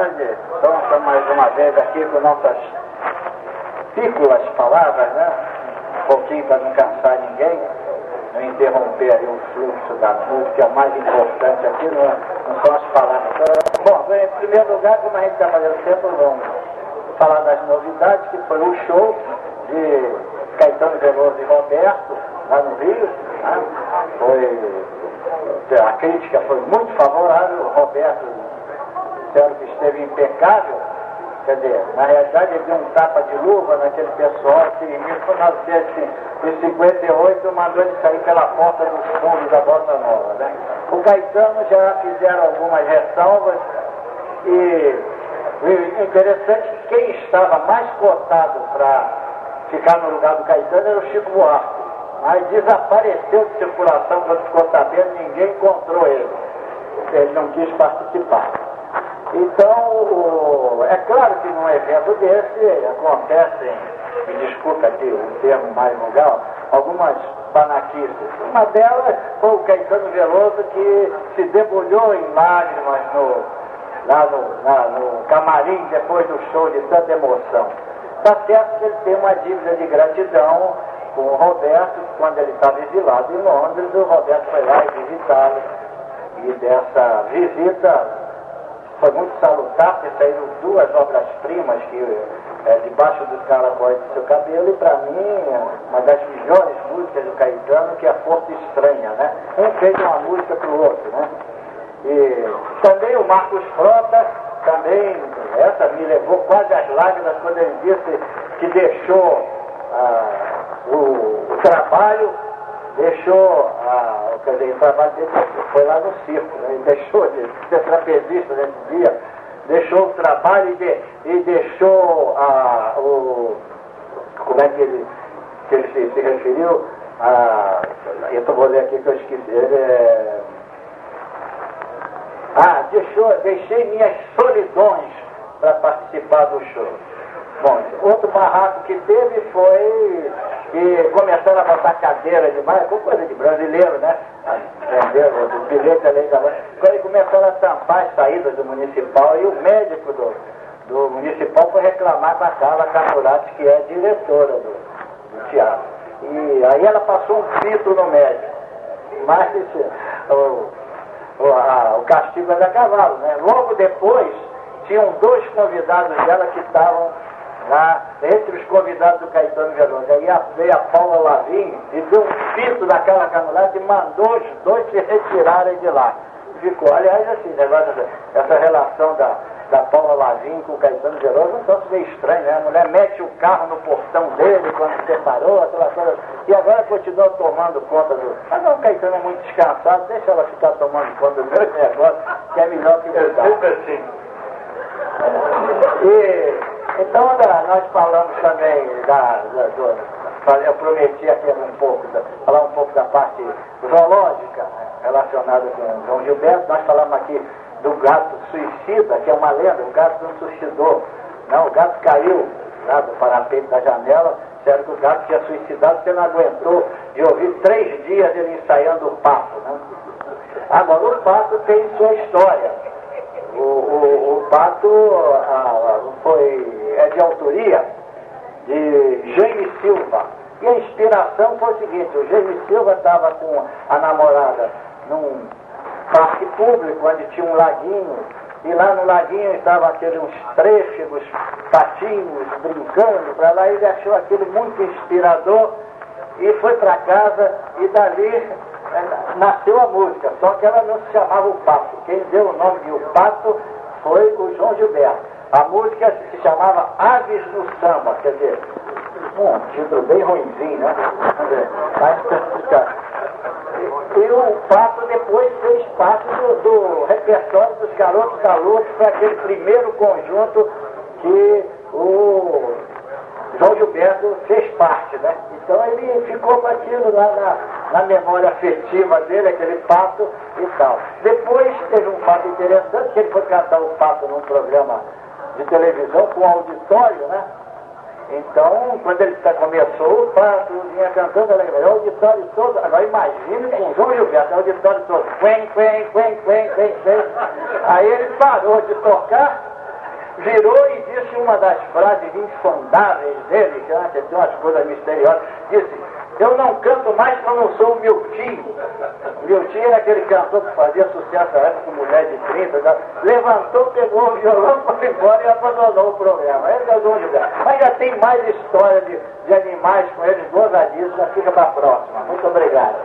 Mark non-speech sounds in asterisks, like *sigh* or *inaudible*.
tarde. Então, estamos mais uma vez aqui com nossas pícolas palavras, né? Um pouquinho para não cansar ninguém, não interromper aí o fluxo da música, o mais importante aqui não, é, não são as palavras. Bom, em primeiro lugar, como a gente está fazendo sempre, vamos falar das novidades, que foi o show de Caetano Veloso e Roberto, lá no Rio. Né? Foi, a crítica foi muito favorável, o Roberto esteve impecável. Quer dizer, na realidade ele deu um tapa de luva naquele pessoal que em 1958 mandou ele sair pela porta dos fundos da Bossa Nova. Né? O Caetano já fizeram algumas ressalvas e o interessante que quem estava mais cotado para ficar no lugar do Caetano era o Chico Buarque. Mas desapareceu de circulação quando ficou sabendo, ninguém encontrou ele. Ele não quis participar. Então, é claro que num evento desse acontecem, me desculpa aqui o termo mais legal, algumas panaquices. Uma delas foi o Caetano Veloso que se debulhou em lágrimas no, lá no, na, no camarim depois do show de tanta emoção. Está certo que ele tem uma dívida de gratidão com o Roberto, quando ele estava exilado em Londres, o Roberto foi lá e visitá-lo. E dessa visita foi muito salutar, porque saíram duas obras-primas que é, debaixo dos caracóis do seu cabelo, e para mim, uma das melhores músicas do Caetano, que é a Força Estranha, né? Um fez uma música para o outro, né? E também o Marcos Frota, também, essa me levou quase às lágrimas quando ele disse que deixou ah, o, o trabalho deixou, a, quer dizer, o trabalho dele foi lá no circo, né? ele deixou de ser trapezista nesse dia, deixou o trabalho e, de, e deixou a, o, como é que ele, que ele se, se referiu, a, eu estou vou ler aqui que eu esqueci, ele é, ah, deixou, deixei minhas solidões para participar do show. Bom, outro barraco que teve foi que começaram a botar cadeira demais, com coisa de brasileiro, né? Entendeu? Do bilhete além da Quando começaram a tampar as saídas do municipal e o médico do, do municipal foi reclamar com a Carla Camurati, que é diretora do, do teatro. E aí ela passou um pito no médico. Mas o, o, a, o castigo era cavalo, né? Logo depois, tinham dois convidados dela que estavam entre os convidados do Caetano Veloso. Aí veio a Paula Lavinho e deu um pito naquela canulada e mandou os dois se retirarem de lá. Ficou, aliás, assim, negócio, essa relação da, da Paula Lavinho com o Caetano Veloso, um tanto meio estranho, né? A mulher mete o carro no portão dele quando separou, aquela coisa. E agora continua tomando conta do. Mas não, o Caetano é muito descansado, deixa ela ficar tomando conta do meu negócio, que é melhor que o É sempre assim. E então, nós falamos também da, da do, eu prometi aqui um pouco, da, falar um pouco da parte zoológica né, relacionada com João Gilberto. Nós falamos aqui do gato suicida, que é uma lenda, o gato não suicidou. Não, o gato caiu lá do parapeito da janela, disseram que o gato tinha suicidado, você não aguentou de ouvir três dias ele ensaiando o papo. Né? Agora, o pato tem sua história. O, o, o Pato a, foi, é de autoria de Jaime Silva. E a inspiração foi o seguinte, o Jaime Silva estava com a namorada num parque público, onde tinha um laguinho, e lá no laguinho estavam aqueles uns trêfegos, patinhos, brincando para lá, ele achou aquilo muito inspirador e foi para casa e dali nasceu a música, só que ela não se chamava o Pato. Quem deu o nome de O Pato foi o João Gilberto. A música se chamava Aves no Samba, quer dizer, um título bem ruimzinho, né? Mas, e o Pato depois fez parte do, do repertório dos Garotos Luz para aquele primeiro conjunto que o João Gilberto fez parte, né? Então ele ficou aquilo lá na, na memória afetiva dele, aquele pato e tal. Depois teve um fato interessante, que ele foi cantar o pato num programa de televisão com auditório, né? Então, quando ele começou, o pato vinha cantando, o auditório todo, agora imagine com o João Gilberto, o auditório todo, quen, quen, quen, quen, quen, quen. Aí ele parou de tocar virou e disse uma das frases insondáveis dele, que antes tem umas coisas misteriosas, disse, eu não canto mais porque eu não sou o meu tio. Meu tio era aquele cantor que fazia sucesso na época com mulher de 30, tá? levantou, pegou o violão, *laughs* foi embora e abandonou o programa. É o Dom Mas já tem mais história de, de animais com eles, gozadíssima, fica para a próxima. Muito obrigado.